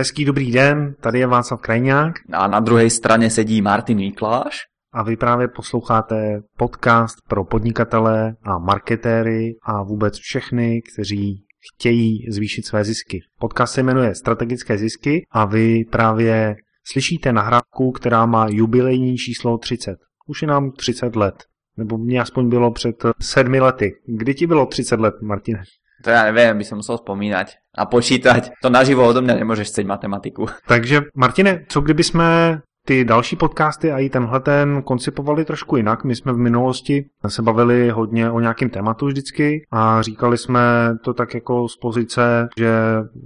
Hezký dobrý den, tady je Václav Krajňák. A na druhé straně sedí Martin Mikláš. A vy právě posloucháte podcast pro podnikatele a marketéry a vůbec všechny, kteří chtějí zvýšit své zisky. Podcast se jmenuje Strategické zisky a vy právě slyšíte nahrávku, která má jubilejní číslo 30. Už je nám 30 let. Nebo mě aspoň bylo před sedmi lety. Kdy ti bylo 30 let, Martine? To já nevím, by som musel vzpomínať a počítať. To naživo odo mňa nemôžeš chceť matematiku. Takže, Martine, co kdyby jsme ty další podcasty a i tenhle ten koncipovali trošku jinak. My jsme v minulosti se bavili hodně o nějakém tématu vždycky a říkali jsme to tak jako z pozice, že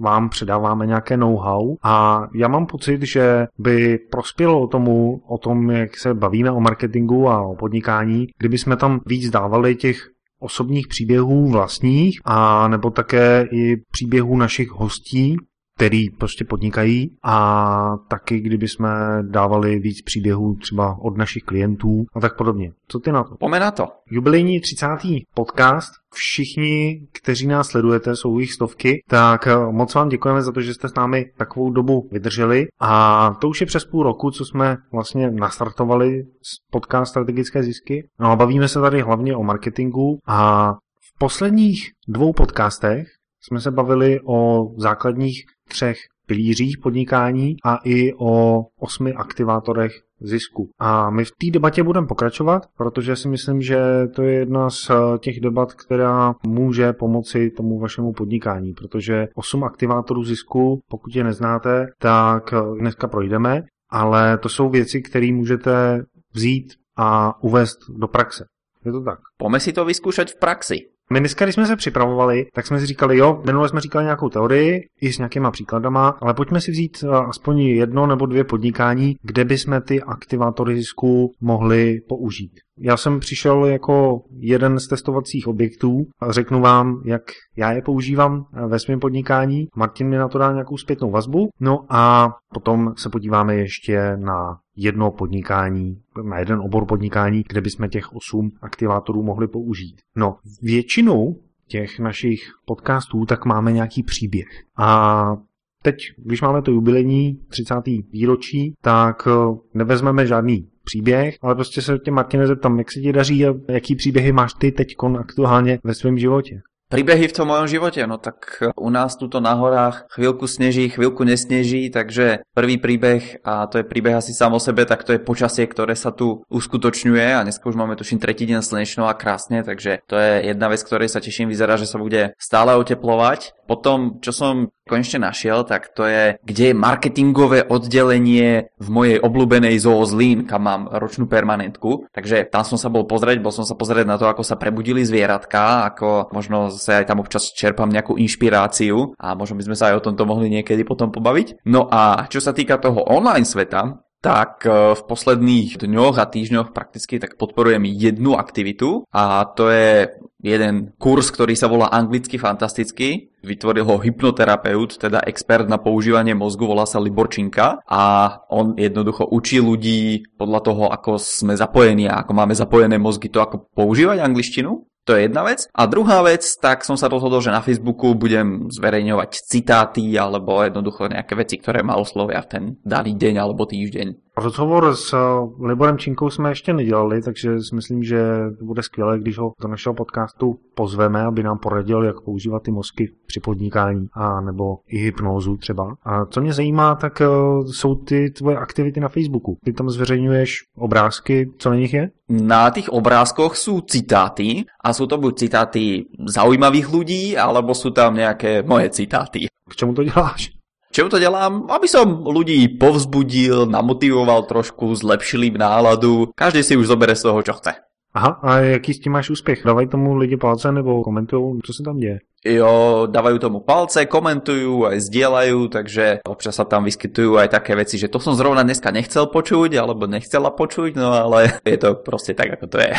vám předáváme nějaké know-how a já mám pocit, že by prospělo tomu, o tom, jak se bavíme o marketingu a o podnikání, kdyby jsme tam víc dávali těch osobních příběhů vlastních a nebo také i příběhů našich hostí, který prostě podnikají a taky kdyby jsme dávali víc příběhů třeba od našich klientů a tak podobně. Co ty na to? Pome na to. Jubilejní 30. podcast. Všichni, kteří nás sledujete, jsou jich stovky, tak eh, moc vám děkujeme za to, že jste s námi takovou dobu vydrželi a to už je přes půl roku, co jsme vlastně nastartovali podcast Strategické zisky. No a bavíme se tady hlavně o marketingu a v posledních dvou podcastech jsme se bavili o základních třech pilířích podnikání a i o osmi aktivátorech zisku. A my v té debatě budeme pokračovat, protože si myslím, že to je jedna z eh, těch debat, která může pomoci tomu vašemu podnikání, protože osm aktivátorů zisku, pokud je neznáte, tak eh, dneska projdeme, ale to jsou věci, které můžete vzít a uvést do praxe. Je to tak. Pome si to vyzkoušet v praxi. My dneska, když jsme se připravovali, tak jsme si říkali, jo, minule jsme říkali nějakou teorii i s nějakýma příkladama, ale pojďme si vzít eh, aspoň jedno nebo dvě podnikání, kde bychom ty aktivátory zisku mohli použít. Já jsem přišel jako jeden z testovacích objektů a řeknu vám, jak já je používám ve svém podnikání. Martin mi na to dá nějakou zpětnou vazbu. No a potom se podíváme ještě na jedno podnikání, na jeden obor podnikání, kde bychom těch osm aktivátorů mohli použít. No, většinu těch našich podcastů tak máme nějaký příběh. A teď, když máme to jubilejní 30. výročí, tak eh, nevezmeme žádný příběh, ale prostě se tě Martine zeptám, jak se ti daří a jaký příběhy máš ty teď aktuálně ve svém životě. Príbehy v tom mojom živote, no tak u nás tuto na horách chvíľku sneží, chvíľku nesneží, takže prvý príbeh, a to je príbeh asi sám o sebe, tak to je počasie, ktoré sa tu uskutočňuje a dneska už máme tuším tretí deň slnečno a krásne, takže to je jedna vec, ktorej sa teším, vyzerá, že sa bude stále oteplovať. Potom, čo som konečne našiel, tak to je, kde je marketingové oddelenie v mojej obľúbenej zoo Zlín, kam mám ročnú permanentku. Takže tam som sa bol pozrieť, bol som sa pozrieť na to, ako sa prebudili zvieratka, ako možno sa aj tam občas čerpám nejakú inšpiráciu a možno by sme sa aj o tomto mohli niekedy potom pobaviť. No a čo sa týka toho online sveta, tak v posledných dňoch a týždňoch prakticky tak podporujem jednu aktivitu a to je jeden kurz, ktorý sa volá anglicky fantasticky. Vytvoril ho hypnoterapeut, teda expert na používanie mozgu, volá sa Liborčinka a on jednoducho učí ľudí podľa toho, ako sme zapojení a ako máme zapojené mozgy, to ako používať angličtinu. To je jedna vec. A druhá vec, tak som sa rozhodol, že na Facebooku budem zverejňovať citáty alebo jednoducho nejaké veci, ktoré ma oslovia v ten daný deň alebo týždeň. Rozhovor s eh, Liborem Činkou jsme ještě nedělali, takže si myslím, že to bude skvělé, když ho do našeho podcastu pozveme, aby nám poradil, jak používat ty mozky při podnikání a nebo i hypnózu třeba. A co mě zajímá, tak eh, jsou ty tvoje aktivity na Facebooku. Ty tam zveřejňuješ obrázky, co na nich je? Na těch obrázkoch jsou citáty a jsou to buď citáty zaujímavých lidí, alebo jsou tam nějaké moje citáty. K čemu to děláš? Čemu to dělám? Aby som ľudí povzbudil, namotivoval trošku, zlepšil im náladu. Každý si už zobere toho, čo chce. Aha, a jaký s tím máš úspěch? Dávají tomu lidi palce nebo komentují, co se tam děje? Jo, dávajú tomu palce, komentujú, aj zdieľajú, takže občas sa tam vyskytujú aj také veci, že to som zrovna dneska nechcel počuť, alebo nechcela počuť, no ale je to prostě tak, ako to je.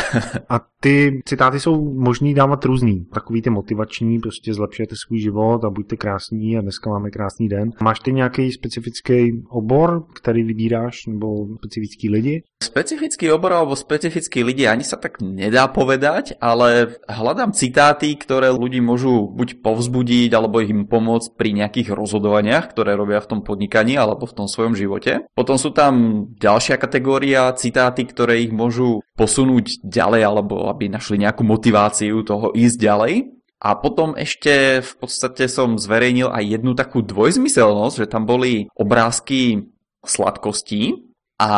A ty citáty jsou možný dávat různý. Takový ty motivační, prostě zlepšujete svůj život a buďte krásní a dneska máme krásný den. Máš ty nějaký specifický obor, který vybíráš, nebo specifický lidi? Specifický obor alebo specifický lidi ani sa tak nedá povedať, ale hľadám citáty, ktoré ľudí môžu buď povzbudiť, alebo im pomôcť pri nejakých rozhodovaniach, ktoré robia v tom podnikaní alebo v tom svojom živote. Potom sú tam ďalšia kategória, citáty, ktoré ich môžu posunúť ďalej alebo aby našli nejakú motiváciu toho ísť ďalej. A potom ešte v podstate som zverejnil aj jednu takú dvojzmyselnosť, že tam boli obrázky sladkostí a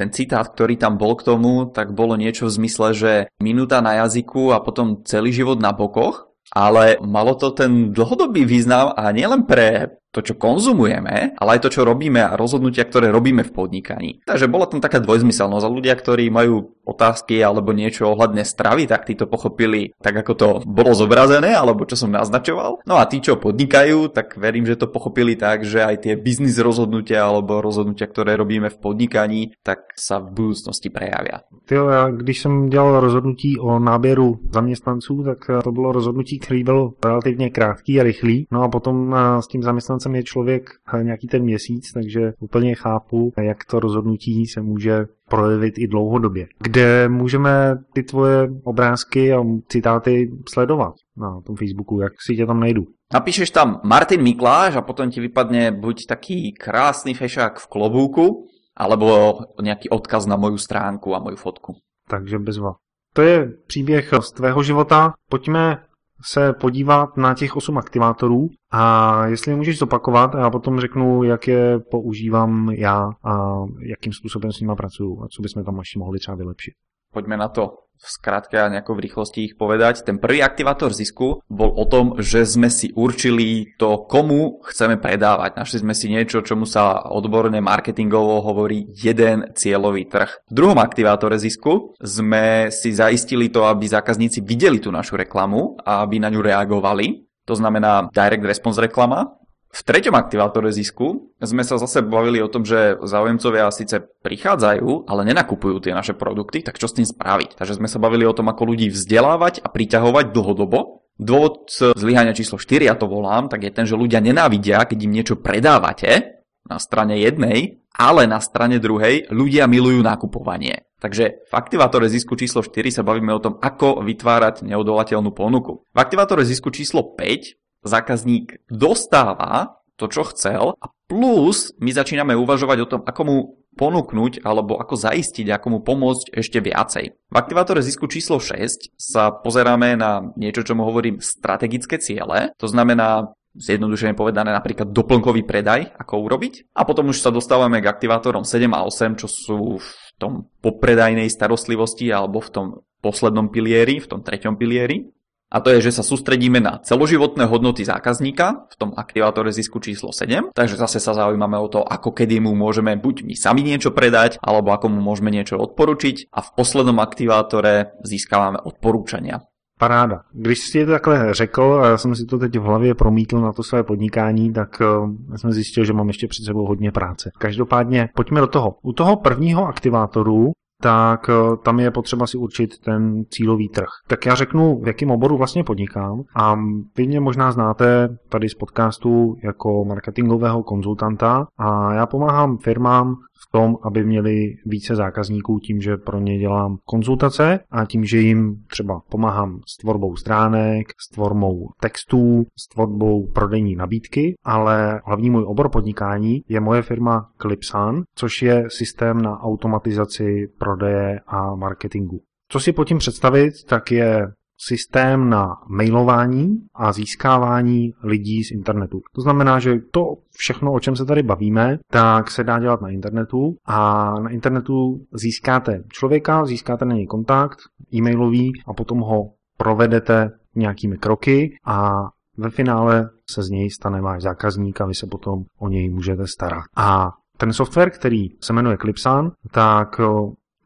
ten citát, ktorý tam bol k tomu, tak bolo niečo v zmysle, že minúta na jazyku a potom celý život na bokoch, ale malo to ten dlhodobý význam a nielen pre to, čo konzumujeme, ale aj to, čo robíme a rozhodnutia, ktoré robíme v podnikaní. Takže bola tam taká dvojzmyselnosť a ľudia, ktorí majú otázky alebo niečo ohľadne stravy, tak tí to pochopili tak, ako to bolo zobrazené, alebo čo som naznačoval. No a tí, čo podnikajú, tak verím, že to pochopili tak, že aj tie biznis rozhodnutia alebo rozhodnutia, ktoré robíme v podnikaní, tak sa v budúcnosti prejavia. Jo, já když jsem dělal rozhodnutí o náběru zaměstnanců, tak to bylo rozhodnutí, který byl relativně krátký a rychlý. No a potom s tím zaměstnancem zaměstnancem je člověk nějaký ten měsíc, takže úplně chápu, jak to rozhodnutí se může projevit i dlouhodobě. Kde můžeme ty tvoje obrázky a citáty sledovat na tom Facebooku, jak si tě tam najdu? Napíšeš tam Martin Mikláš a potom ti vypadne buď taký krásný fešák v klobúku, alebo nějaký odkaz na moju stránku a moju fotku. Takže bezva. To je příběh z tvého života. Pojďme se podívat na těch osm aktivátorů a jestli je můžeš zopakovat, já potom řeknu, jak je používám já a jakým způsobem s nimi pracuju a co bychom tam ještě mohli třeba vylepšit. Pojďme na to v skratke a nejako v rýchlosti ich povedať. Ten prvý aktivátor zisku bol o tom, že sme si určili to, komu chceme predávať. Našli sme si niečo, čomu sa odborne marketingovo hovorí jeden cieľový trh. V druhom aktivátore zisku sme si zaistili to, aby zákazníci videli tú našu reklamu a aby na ňu reagovali. To znamená direct response reklama. V treťom aktivátore zisku sme sa zase bavili o tom, že záujemcovia síce prichádzajú, ale nenakupujú tie naše produkty, tak čo s tým spraviť? Takže sme sa bavili o tom, ako ľudí vzdelávať a priťahovať dlhodobo. Dôvod zlyhania číslo 4, ja to volám, tak je ten, že ľudia nenávidia, keď im niečo predávate na strane jednej, ale na strane druhej ľudia milujú nakupovanie. Takže v aktivátore zisku číslo 4 sa bavíme o tom, ako vytvárať neodolateľnú ponuku. V aktivátore zisku číslo 5 zákazník dostáva to, čo chcel a plus my začíname uvažovať o tom, ako mu ponúknuť alebo ako zaistiť, ako mu pomôcť ešte viacej. V aktivátore zisku číslo 6 sa pozeráme na niečo, čo mu hovorím strategické ciele, to znamená zjednodušene povedané napríklad doplnkový predaj, ako urobiť. A potom už sa dostávame k aktivátorom 7 a 8, čo sú v tom popredajnej starostlivosti alebo v tom poslednom pilieri, v tom treťom pilieri. A to je, že sa sústredíme na celoživotné hodnoty zákazníka v tom aktivátore zisku číslo 7. Takže zase sa zaujímame o to, ako kedy mu môžeme buď my sami niečo predať, alebo ako mu môžeme niečo odporučiť. A v poslednom aktivátore získávame odporúčania. Paráda. Když si je to takhle řekl, a já jsem si to teď v hlavě promítl na to své podnikání, tak uh, jsem zjistil, že mám ještě před sebou hodně práce. Každopádně pojďme do toho. U toho prvního aktivátoru tak eh, tam je potřeba si určit ten cílový trh. Tak já řeknu, v jakém oboru vlastně podnikám a vy mě možná znáte tady z podcastu jako marketingového konzultanta a já pomáhám firmám v tom, aby měli více zákazníků tím, že pro ně dělám konzultace a tím, že jim třeba pomáhám s tvorbou stránek, s tvorbou textů, s tvorbou prodejní nabídky, ale hlavní můj obor podnikání je moje firma Clipsan, což je systém na automatizaci prodeje a marketingu. Co si pod tím představit, tak je systém na mailování a získávání lidí z internetu. To znamená, že to všechno, o čem se tady bavíme, tak se dá dělat na internetu a na internetu získáte člověka, získáte na něj kontakt e-mailový a potom ho provedete nějakými kroky a ve finále se z něj stane váš zákazník a vy se potom o něj můžete starat. A ten software, který se jmenuje Clipsan, tak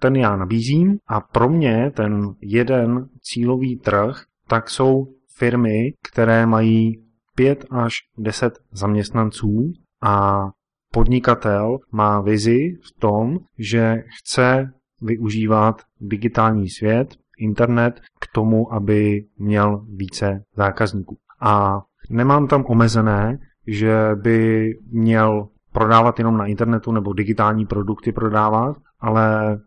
ten já nabízím a pro mě ten jeden cílový trh, tak jsou firmy, které mají 5 až 10 zaměstnanců a podnikatel má vizi v tom, že chce využívat digitální svět, internet k tomu, aby měl více zákazníků. A nemám tam omezené, že by měl prodávat jenom na internetu nebo digitální produkty prodávat, ale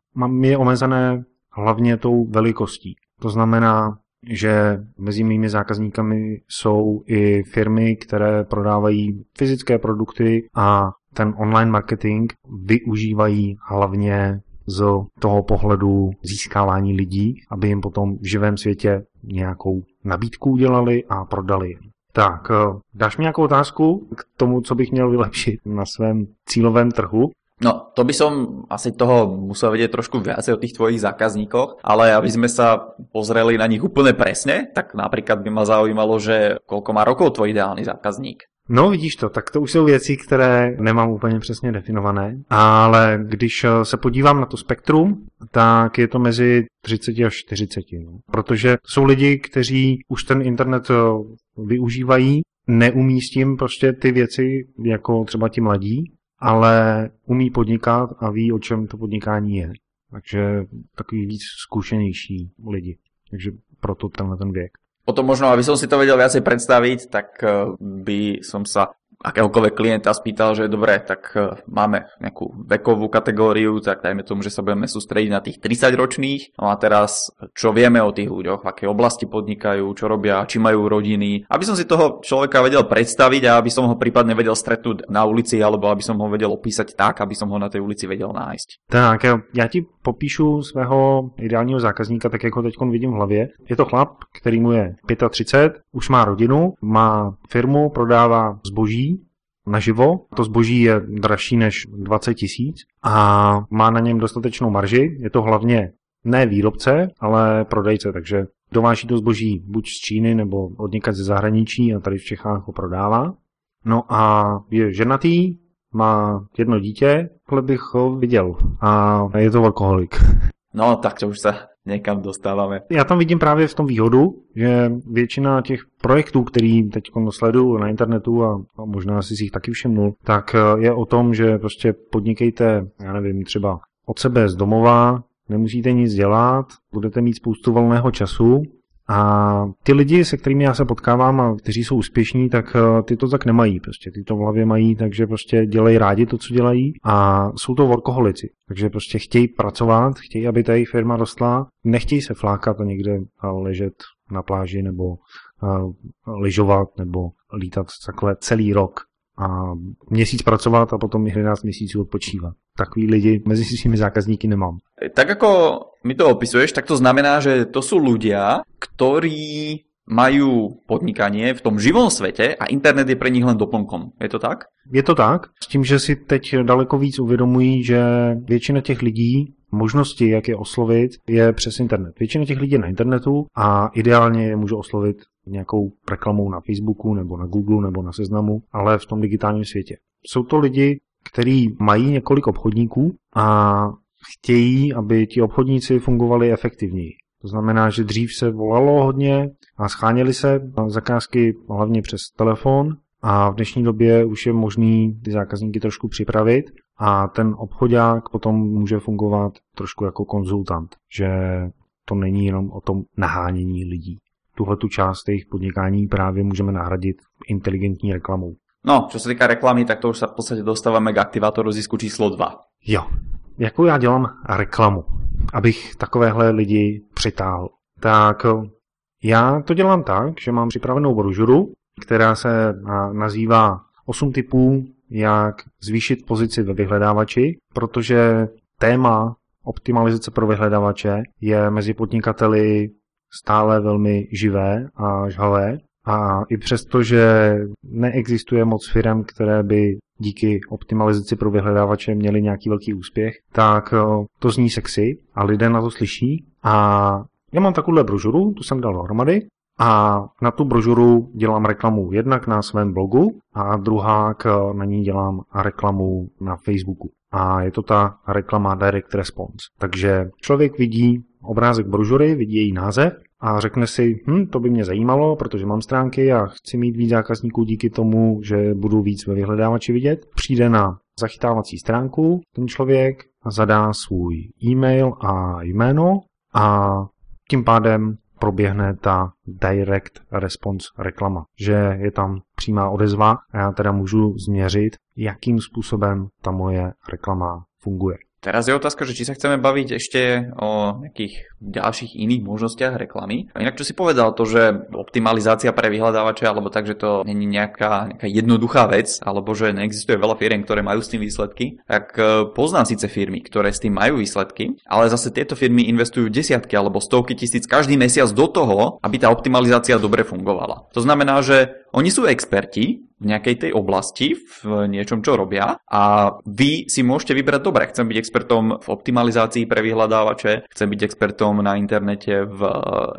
je omezené hlavně tou velikostí. To znamená, že mezi mými zákazníkami jsou i firmy, které prodávají fyzické produkty a ten online marketing využívají hlavně z toho pohledu získávání lidí, aby jim potom v živém světě nějakou nabídku udělali a prodali. Tak, eh, dáš mi nějakou otázku k tomu, co bych měl vylepšit na svém cílovém trhu? No, to by som asi toho musel vedieť trošku viacej o tých tvojich zákazníkoch, ale aby sme sa pozreli na nich úplne presne, tak napríklad by ma zaujímalo, že koľko má rokov tvoj ideálny zákazník. No vidíš to, tak to už jsou věci, které nemám úplně přesně definované, ale když eh, se podívám na to spektrum, tak je to mezi 30 až 40. No. Protože jsou lidi, kteří už ten internet eh, využívají, neumístím prostě ty věci jako třeba ti mladí, ale umí podnikat a ví, o čem to podnikání je. Takže takový víc zkušenější lidi. Takže proto tenhle ten věk. Potom možno, aby som si to vedel viacej predstaviť, tak eh, by som sa akéhokoľvek klienta spýtal, že dobre, tak e, máme nejakú vekovú kategóriu, tak dajme tomu, že sa budeme sústrediť na tých 30 ročných. No a teraz, čo vieme o tých ľuďoch, v aké oblasti podnikajú, čo robia, či majú rodiny. Aby som si toho človeka vedel predstaviť a aby som ho prípadne vedel stretnúť na ulici, alebo aby som ho vedel opísať tak, aby som ho na tej ulici vedel nájsť. Tak, já ti popíšu svého ideálního zákazníka, tak jak ho teď vidím v hlavě. Je to chlap, který mu je 35, už má rodinu, má firmu, prodává zboží, naživo. To zboží je dražší než 20 tisíc a má na něm dostatečnou marži. Je to hlavně ne výrobce, ale prodejce, takže dováží to zboží buď z Číny nebo od někať ze zahraničí a tady v Čechách ho prodává. No a je ženatý, má jedno dítě, tohle bych ho viděl a je to alkoholik. No, tak to už se někam dostáváme. Já tam vidím právě v tom výhodu, že většina těch projektů, který teď sleduju na internetu a, a možná si jich taky všimnul, tak eh, je o tom, že prostě podnikejte, já nevím, třeba od sebe z domova, nemusíte nic dělat, budete mít spoustu volného času a ty lidi, se kterými já se potkávám a kteří jsou úspěšní, tak eh, ty to tak nemají. Prostě ty to v hlavě mají, takže prostě dělají rádi to, co dělají a jsou to workoholici. Takže prostě chtějí pracovat, chtějí, aby ta jejich firma rostla, nechtějí se flákat a někde ležet na pláži nebo uh, lyžovat nebo lítat takhle celý rok a měsíc pracovat a potom 11 měsíců odpočívat. Takový lidi mezi svými zákazníky nemám. Tak ako mi to opisuješ, tak to znamená, že to sú ľudia, ktorí majú podnikanie v tom živom svete a internet je pre nich len doplnkom. Je to tak? Je to tak, s tím, že si teď daleko víc uvědomují, že většina těch lidí možnosti, jak je oslovit, je přes internet. Většina těch lidí je na internetu a ideálně je můžu oslovit nějakou reklamou na Facebooku nebo na Google nebo na seznamu, ale v tom digitálním světě. Jsou to lidi, kteří mají několik obchodníků a chtějí, aby ti obchodníci fungovali efektivněji. To znamená, že dřív se volalo hodně a scháněly se zakázky hlavně přes telefon a v dnešní době už je možný ty zákazníky trošku připravit a ten obchodák potom může fungovat trošku jako konzultant, že to není jenom o tom nahánění lidí. Tuhle tu část jejich podnikání právě můžeme nahradit inteligentní reklamou. No, čo se týká reklamy, tak to už se v podstatě dostáváme k aktivátoru zisku číslo 2. Jo. Jakou já dělám reklamu, abych takovéhle lidi přitáhl? Tak já to dělám tak, že mám připravenou brožuru, která se nazývá 8 typů, jak zvýšit pozici ve vyhledávači, protože téma optimalizace pro vyhledávače je mezi podnikateli stále velmi živé a žhavé. A i přesto, že neexistuje moc firm, které by díky optimalizaci pro vyhledávače měli nějaký velký úspěch, tak eh, to zní sexy a lidé na to slyší. A já mám takovouhle brožuru, tu jsem dal dohromady a na tu brožuru dělám reklamu jednak na svém blogu a druhá na ní dělám reklamu na Facebooku. A je to ta reklama Direct Response. Takže člověk vidí obrázek brožury, vidí její název a řekne si, hm, to by mě zajímalo, protože mám stránky a chci mít víc zákazníků díky tomu, že budu víc ve vyhledávači vidět. Přijde na zachytávací stránku ten člověk zadá svůj e-mail a jméno a tím pádem proběhne ta direct response reklama, že je tam přímá odezva a já teda můžu změřit, jakým způsobem ta moje reklama funguje. Teraz je otázka, že či sa chceme baviť ešte o nejakých ďalších iných možnostiach reklamy. A inak čo si povedal to, že optimalizácia pre vyhľadávače, alebo tak, že to není nejaká, nejaká jednoduchá vec, alebo že neexistuje veľa firiem, ktoré majú s tým výsledky, tak e, poznám síce firmy, ktoré s tým majú výsledky, ale zase tieto firmy investujú desiatky alebo stovky tisíc každý mesiac do toho, aby tá optimalizácia dobre fungovala. To znamená, že oni sú experti, v nejakej tej oblasti, v niečom, čo robia a vy si môžete vybrať, dobre, chcem byť expertom v optimalizácii pre vyhľadávače, chcem byť expertom na internete v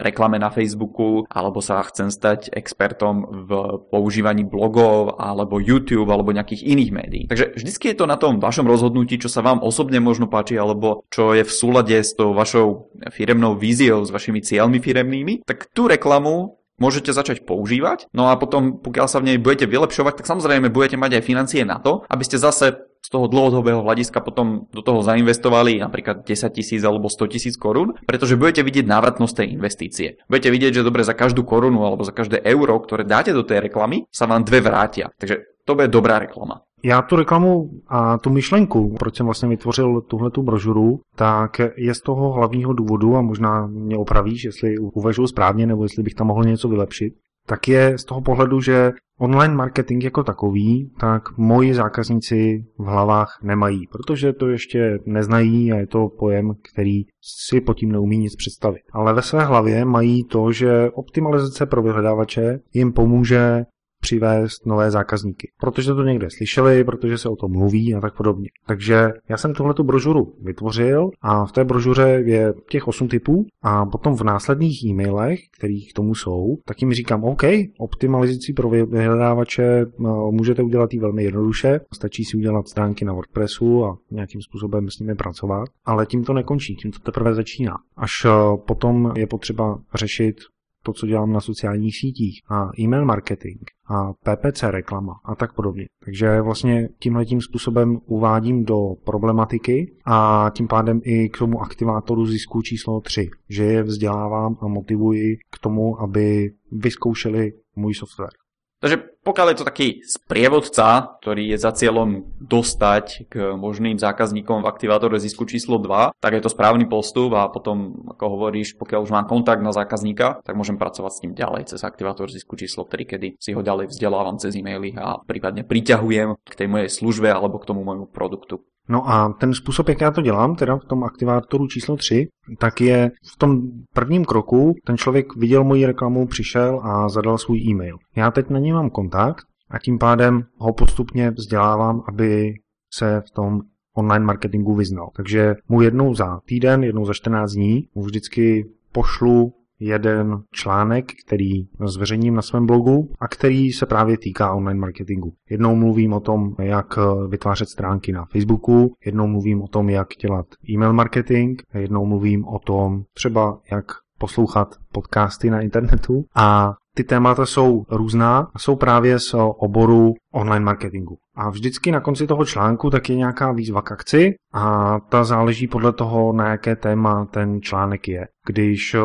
reklame na Facebooku, alebo sa chcem stať expertom v používaní blogov, alebo YouTube, alebo nejakých iných médií. Takže vždycky je to na tom vašom rozhodnutí, čo sa vám osobne možno páči, alebo čo je v súlade s tou vašou firemnou víziou, s vašimi cieľmi firemnými, tak tú reklamu môžete začať používať. No a potom, pokiaľ sa v nej budete vylepšovať, tak samozrejme budete mať aj financie na to, aby ste zase z toho dlhodobého hľadiska potom do toho zainvestovali napríklad 10 tisíc alebo 100 tisíc korún, pretože budete vidieť návratnosť tej investície. Budete vidieť, že dobre za každú korunu alebo za každé euro, ktoré dáte do tej reklamy, sa vám dve vrátia. Takže to bude dobrá reklama. Já tu reklamu a tu myšlenku, proč jsem vlastně vytvořil tuhle tu brožuru, tak je z toho hlavního důvodu, a možná mě opravíš, jestli uvažuji správně, nebo jestli bych tam mohl něco vylepšit, tak je z toho pohledu, že online marketing jako takový, tak moji zákazníci v hlavách nemají, protože to ještě neznají a je to pojem, který si pod tím neumí nic představit. Ale ve své hlavě mají to, že optimalizace pro vyhledávače jim pomůže přivést nové zákazníky. Protože to někde slyšeli, protože se o tom mluví a tak podobně. Takže já jsem tuhle brožuru vytvořil a v té brožuře je těch 8 typů a potom v následných e-mailech, kterých k tomu jsou, tak jim říkám, OK, optimalizaci pro vyhledávače no, můžete udělat i velmi jednoduše, stačí si udělat stránky na WordPressu a nějakým způsobem s nimi pracovat, ale tím to nekončí, tím to teprve začíná. Až eh, potom je potřeba řešit to, co dělám na sociálních sítích a e-mail marketing a PPC reklama a tak podobně. Takže vlastně tímhle tím způsobem uvádím do problematiky a tím pádem i k tomu aktivátoru zisku číslo 3, že je vzdělávám a motivuji k tomu, aby vyzkoušeli můj software. Takže pokiaľ je to taký sprievodca, ktorý je za cieľom dostať k možným zákazníkom v aktivátore zisku číslo 2, tak je to správny postup a potom, ako hovoríš, pokiaľ už mám kontakt na zákazníka, tak môžem pracovať s ním ďalej cez aktivátor zisku číslo 3, kedy si ho ďalej vzdelávam cez e-maily a prípadne priťahujem k tej mojej službe alebo k tomu môjmu produktu. No a ten způsob, jak já to dělám, teda v tom aktivátoru číslo 3, tak je v tom prvním kroku, ten člověk viděl moji reklamu, přišel a zadal svůj e-mail. Já teď na něj mám kontakt a tím pádem ho postupně vzdělávám, aby se v tom online marketingu vyznal. Takže mu jednou za týden, jednou za 14 dní mu vždycky pošlu jeden článek, který zveřejním na svém blogu a který se právě týká online marketingu. Jednou mluvím o tom, jak vytvářet stránky na Facebooku, jednou mluvím o tom, jak dělat e-mail marketing, jednou mluvím o tom třeba, jak poslouchat podcasty na internetu a ty témata jsou různá a jsou právě z oboru online marketingu. A vždycky na konci toho článku tak je nějaká výzva k akci a ta záleží podle toho, na jaké téma ten článek je. Když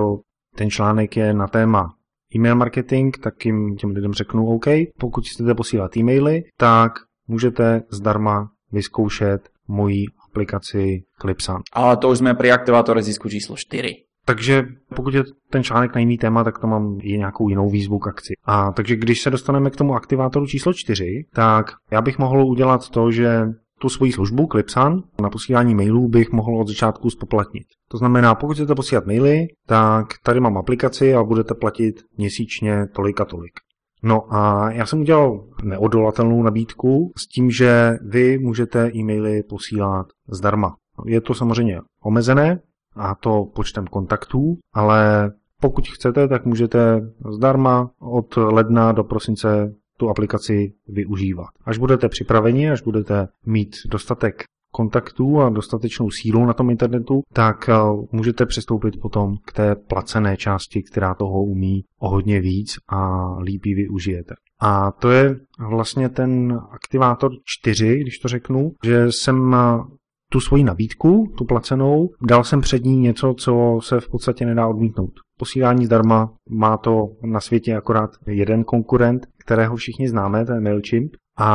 ten článek je na téma e-mail marketing, tak jim těm lidem řeknu OK, pokud chcete posílat e-maily, tak můžete zdarma vyzkoušet moji aplikaci Clipsan. Ale to už jsme při aktivátore zisku číslo 4. Takže pokud je ten článek na jiný téma, tak to mám i nějakou jinou výzvu k akci. A takže když se dostaneme k tomu aktivátoru číslo 4, tak já bych mohl udělat to, že tu svoji službu Clipsan na posílání mailů bych mohl od začátku spoplatnit. To znamená, pokud chcete posílat maily, tak tady mám aplikaci a budete platit měsíčně tolik a tolik. No a já jsem udělal neodolatelnou nabídku s tím, že vy můžete e-maily posílat zdarma. Je to samozřejmě omezené, a to počtem kontaktů, ale pokud chcete, tak můžete zdarma od ledna do prosince tu aplikaci využívat. Až budete připraveni, až budete mít dostatek kontaktů a dostatečnou sílu na tom internetu, tak eh, můžete přistoupit potom k té placené části, která toho umí o hodně víc a líp ji využijete. A to je vlastně ten aktivátor 4, když to řeknu, že jsem eh, tu svoji nabídku, tu placenou, dal jsem před ní něco, co se v podstatě nedá odmítnout. Posílání zdarma má to na světě akorát jeden konkurent, kterého všichni známe, to je MailChimp. A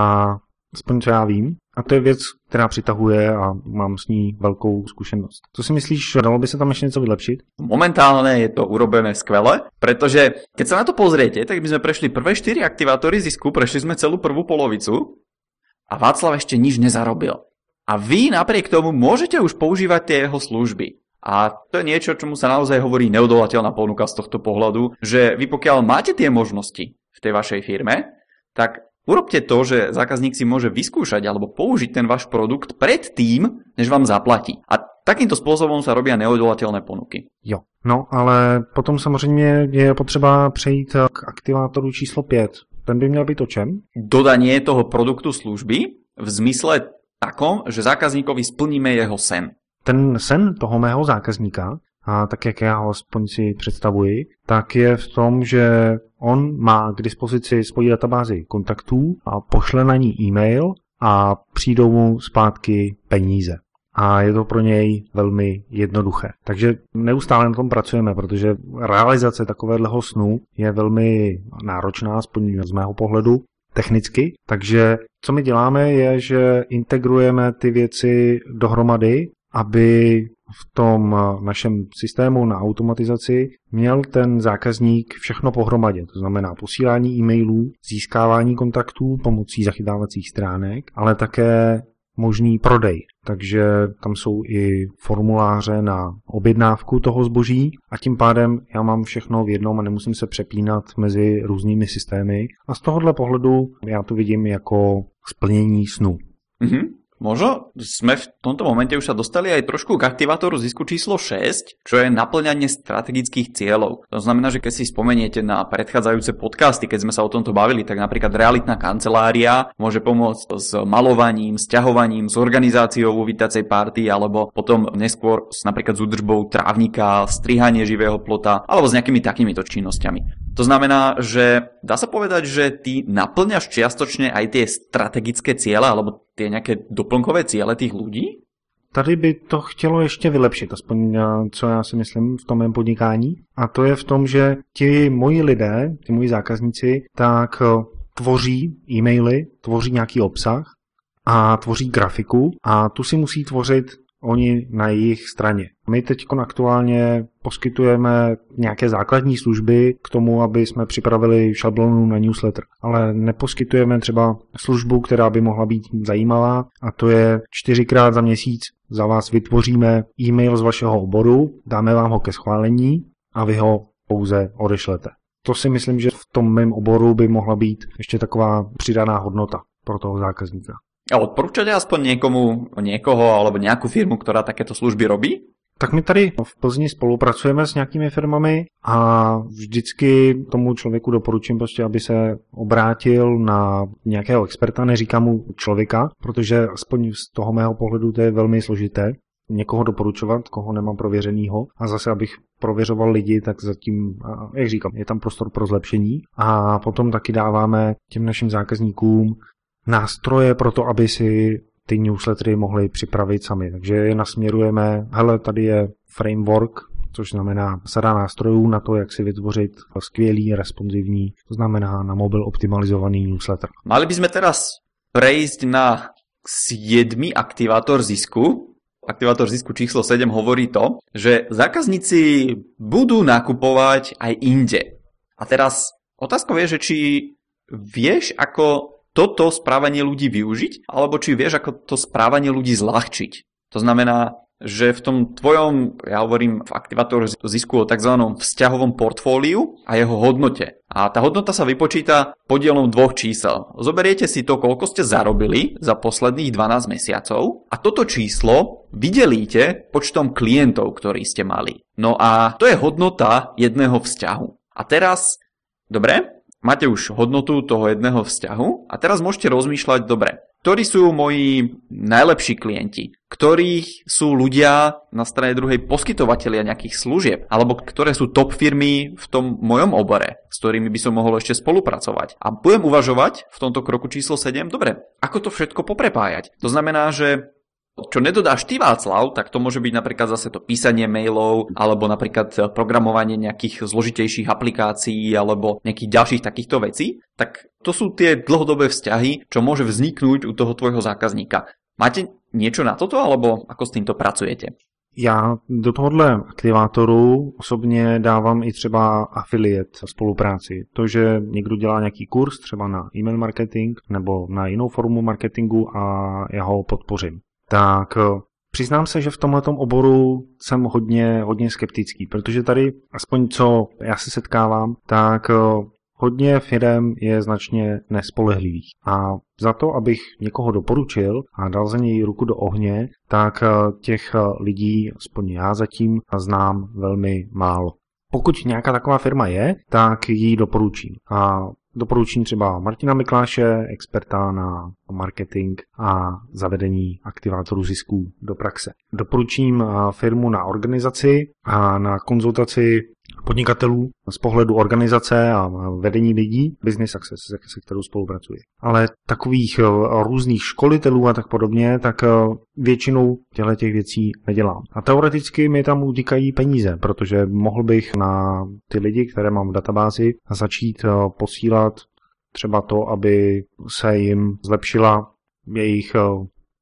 aspoň co já vím. A to je věc, která přitahuje a mám s ní velkou zkušenost. Co si myslíš, dalo by se tam ještě něco vylepšit? Momentálně je to urobené skvele, protože keď se na to pozriete, tak by sme prešli prvé 4 aktivátory zisku, prešli sme celú prvú polovicu a Václav ešte nič nezarobil. A vy napriek tomu môžete už používať tie jeho služby. A to je niečo, čomu sa naozaj hovorí neodolateľná ponuka z tohto pohľadu, že vy pokiaľ máte tie možnosti v tej vašej firme, tak urobte to, že zákazník si môže vyskúšať alebo použiť ten váš produkt pred tým, než vám zaplatí. A takýmto spôsobom sa robia neodolateľné ponuky. Jo, no ale potom samozřejmě je potřeba přejít k aktivátoru číslo 5. Ten by měl být o čem? Dodanie toho produktu služby v zmysle takom, že zákazníkovi splníme jeho sen. Ten sen toho mého zákazníka, a tak jak já ho aspoň si představuji, tak je v tom, že on má k dispozici svoji databázi kontaktů a pošle na ní e-mail a přijdou mu zpátky peníze. A je to pro něj velmi jednoduché. Takže neustále na tom pracujeme, protože realizace takového snu je velmi náročná, aspoň z mého pohledu, technicky. Takže co my děláme, je, že integrujeme ty věci dohromady, aby v tom našem systému na automatizaci měl ten zákazník všechno pohromadě. To znamená posílání e-mailů, získávání kontaktů pomocí zachytávacích stránek, ale také možný prodej. Takže tam jsou i formuláře na objednávku toho zboží a tím pádem já mám všechno v jednom a nemusím se přepínat mezi různými systémy. A z tohohle pohledu já to vidím jako splnění snu. Mm-hmm. Možno sme v tomto momente už sa dostali aj trošku k aktivátoru zisku číslo 6, čo je naplňanie strategických cieľov. To znamená, že keď si spomeniete na predchádzajúce podcasty, keď sme sa o tomto bavili, tak napríklad realitná kancelária môže pomôcť s malovaním, sťahovaním, s organizáciou uvítacej party alebo potom neskôr napríklad s údržbou trávnika, strihanie živého plota alebo s nejakými takýmito činnosťami. To znamená, že dá sa povedať, že ty naplňaš čiastočne aj tie strategické ciele alebo tie nejaké doplnkové ciele tých ľudí? Tady by to chtělo ještě vylepšit, aspoň eh, co já si myslím v tom mém podnikání. A to je v tom, že ti moji lidé, ti moji zákazníci, tak eh, tvoří e-maily, tvoří nějaký obsah a tvoří grafiku a tu si musí tvořit oni na jejich straně. My teď aktuálně poskytujeme nějaké základní služby k tomu, aby jsme připravili šablonu na newsletter, ale neposkytujeme třeba službu, která by mohla být zajímavá a to je čtyřikrát za měsíc za vás vytvoříme e-mail z vašeho oboru, dáme vám ho ke schválení a vy ho pouze odešlete. To si myslím, že v tom mém oboru by mohla být ještě taková přidaná hodnota pro toho zákazníka. A odporúčate aspoň niekomu, niekoho alebo nejakú firmu, ktorá takéto služby robí? Tak my tady v Plzni spolupracujeme s nějakými firmami a vždycky tomu člověku doporučím prostě, aby se obrátil na nějakého experta, neříkám mu člověka, protože aspoň z toho mého pohledu to je velmi složité někoho doporučovat, koho nemám prověřenýho a zase, abych prověřoval lidi, tak zatím, jak říkám, je tam prostor pro zlepšení a potom taky dáváme těm našim zákazníkům nástroje pro to, aby si ty newslettery mohli připravit sami. Takže je nasměrujeme, hele, tady je framework, což znamená sada nástrojů na to, jak si vytvořit skvělý, responsivní, to znamená na mobil optimalizovaný newsletter. Mali bychom teraz prejsť na 7. aktivátor zisku. Aktivátor zisku číslo 7 hovorí to, že zákazníci budú nakupovať aj inde. A teraz otázka je, že či vieš, ako toto správanie ľudí využiť, alebo či vieš, ako to správanie ľudí zľahčiť. To znamená, že v tom tvojom, ja hovorím v aktivátore zisku o tzv. vzťahovom portfóliu a jeho hodnote. A tá hodnota sa vypočíta podielom dvoch čísel. Zoberiete si to, koľko ste zarobili za posledných 12 mesiacov a toto číslo vydelíte počtom klientov, ktorí ste mali. No a to je hodnota jedného vzťahu. A teraz, dobre, máte už hodnotu toho jedného vzťahu a teraz môžete rozmýšľať, dobre, ktorí sú moji najlepší klienti, ktorých sú ľudia na strane druhej poskytovateľia nejakých služieb, alebo ktoré sú top firmy v tom mojom obore, s ktorými by som mohol ešte spolupracovať. A budem uvažovať v tomto kroku číslo 7, dobre, ako to všetko poprepájať. To znamená, že Čo nedodáš ty Václav, tak to môže byť napríklad zase to písanie mailov, alebo napríklad programovanie nejakých zložitejších aplikácií, alebo nejakých ďalších takýchto vecí. Tak to sú tie dlhodobé vzťahy, čo môže vzniknúť u toho tvojho zákazníka. Máte niečo na toto, alebo ako s týmto pracujete? Já do tohohle aktivátoru osobně dávám i třeba affiliate spolupráci. To, že někdo dělá nějaký kurz třeba na e-mail marketing nebo na jinou formu marketingu a já ho podpořím. Tak eh, Přiznám se, že v tomhle oboru jsem hodně, hodně skeptický, protože tady, aspoň co já se setkávám, tak eh, Hodně firm je značně nespolehlivých a za to, abych někoho doporučil a dal za něj ruku do ohně, tak eh, těch lidí, aspoň já zatím, znám velmi málo. Pokud nějaká taková firma je, tak ji doporučím. A doporučím třeba Martina Mikláše, experta na marketing a zavedení aktivátorů zisků do praxe. Doporučím eh, firmu na organizaci a na konzultaci podnikatelů z pohledu organizace a vedení lidí, Business Success, se kterou spolupracuji. Ale takových eh, různých školitelů a tak podobně, tak eh, většinou těchto těch věcí nedělám. A teoreticky mi tam utíkají peníze, protože mohl bych na ty lidi, které mám v databázi, začít eh, posílat třeba to, aby se jim zlepšila jejich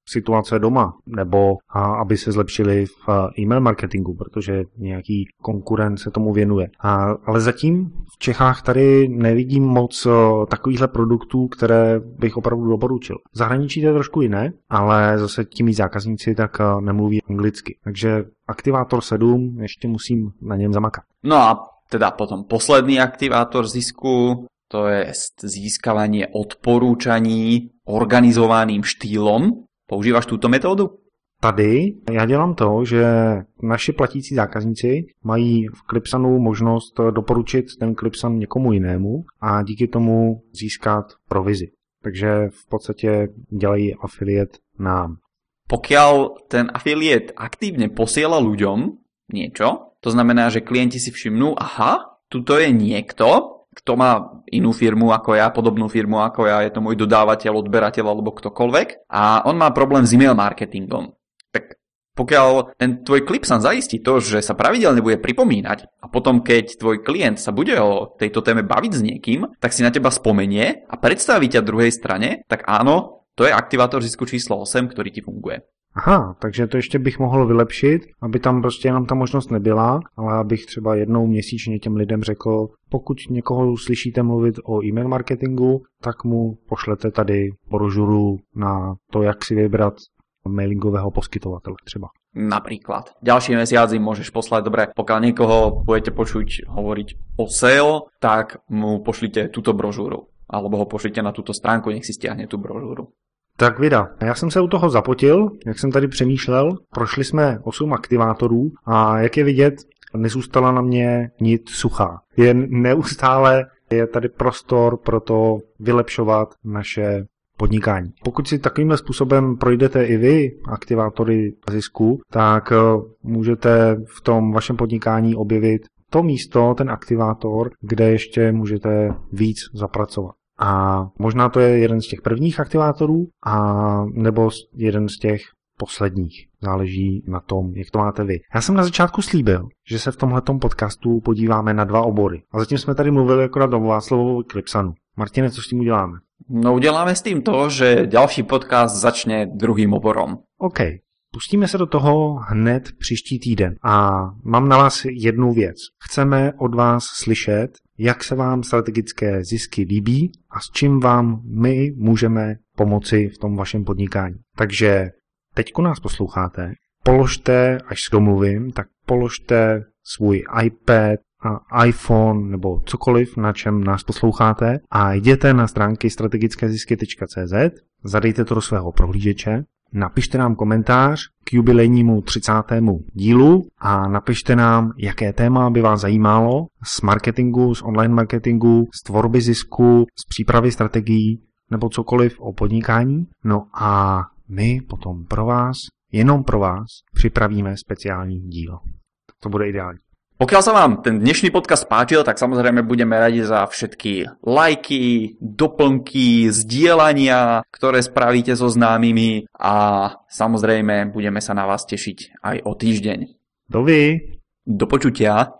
situace doma, nebo a aby se zlepšili v eh, e-mail marketingu, protože nějaký konkurent se tomu věnuje. A, ale zatím v Čechách tady nevidím moc eh, takovýchhle produktů, které bych opravdu doporučil. V zahraničí to je trošku jiné, ale zase tím zákazníci tak eh, nemluví anglicky. Takže aktivátor 7 ještě musím na něm zamakat. No a teda potom posledný aktivátor zisku, to je získavanie odporúčaní organizovaným štýlom. Používáš tuto metodu? Tady já dělám to, že naši platící zákazníci mají v Clipsanu možnost doporučit ten Clipsan někomu jinému a díky tomu získat provizi. Takže v podstatě dělají afiliát nám. Pokiaľ ten afiliát aktívne posiela ľuďom niečo, to znamená, že klienti si všimnú, aha, tuto je niekto, kto má inú firmu ako ja, podobnú firmu ako ja, je to môj dodávateľ, odberateľ alebo ktokoľvek a on má problém s e-mail marketingom. Tak pokiaľ ten tvoj klip sa zaistí to, že sa pravidelne bude pripomínať a potom keď tvoj klient sa bude o tejto téme baviť s niekým, tak si na teba spomenie a predstaví ťa druhej strane, tak áno, to je aktivátor zisku číslo 8, ktorý ti funguje. Aha, takže to ještě bych mohl vylepšit, aby tam prostě jenom ta možnost nebyla, ale abych třeba jednou měsíčně těm lidem řekl, pokud někoho slyšíte mluvit o e-mail marketingu, tak mu pošlete tady brožuru na to, jak si vybrat mailingového poskytovatele třeba. Napríklad. Ďalší mesiac im môžeš poslať, dobre, pokiaľ niekoho budete počuť hovoriť o SEO, tak mu pošlite túto brožúru. Alebo ho pošlite na túto stránku, nech si stiahne tú brožúru. Tak vida. Já jsem se u toho zapotil, jak jsem tady přemýšlel. Prošli jsme 8 aktivátorů a jak je vidět, nezůstala na mě nic suchá. Je neustále je tady prostor pro to vylepšovat naše podnikání. Pokud si takovýmhle způsobem projdete i vy aktivátory zisku, tak eh, můžete v tom vašem podnikání objevit to místo, ten aktivátor, kde ještě můžete víc zapracovat. A možná to je jeden z těch prvních aktivátorů, a nebo jeden z těch posledních. Záleží na tom, jak to máte vy. Já jsem na začátku slíbil, že se v tomhle podcastu podíváme na dva obory. A zatím jsme tady mluvili akorát o Václavovi Klipsanu. Martine, co s tím uděláme? No uděláme s tím to, že další podcast začne druhým oborom. OK. Pustíme se do toho hned příští týden a mám na vás jednu věc. Chceme od vás slyšet, jak se vám strategické zisky líbí a s čím vám my můžeme pomoci v tom vašem podnikání. Takže teď nás posloucháte, položte, až s domluvím, tak položte svůj iPad, a iPhone nebo cokoliv, na čem nás posloucháte a jděte na stránky strategickézisky.cz, zadejte to do svého prohlížeče Napište nám komentář k jubilejnímu 30. dílu a napište nám, jaké téma by vás zajímalo z marketingu, z online marketingu, z tvorby zisku, z přípravy strategií nebo cokoliv o podnikání. No a my potom pro vás, jenom pro vás, připravíme speciální díl. To bude ideální. Pokiaľ sa vám ten dnešný podcast páčil, tak samozrejme budeme radi za všetky lajky, doplnky, zdieľania, ktoré spravíte so známymi a samozrejme budeme sa na vás tešiť aj o týždeň. Dovi. Do počutia.